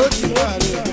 O que pariu.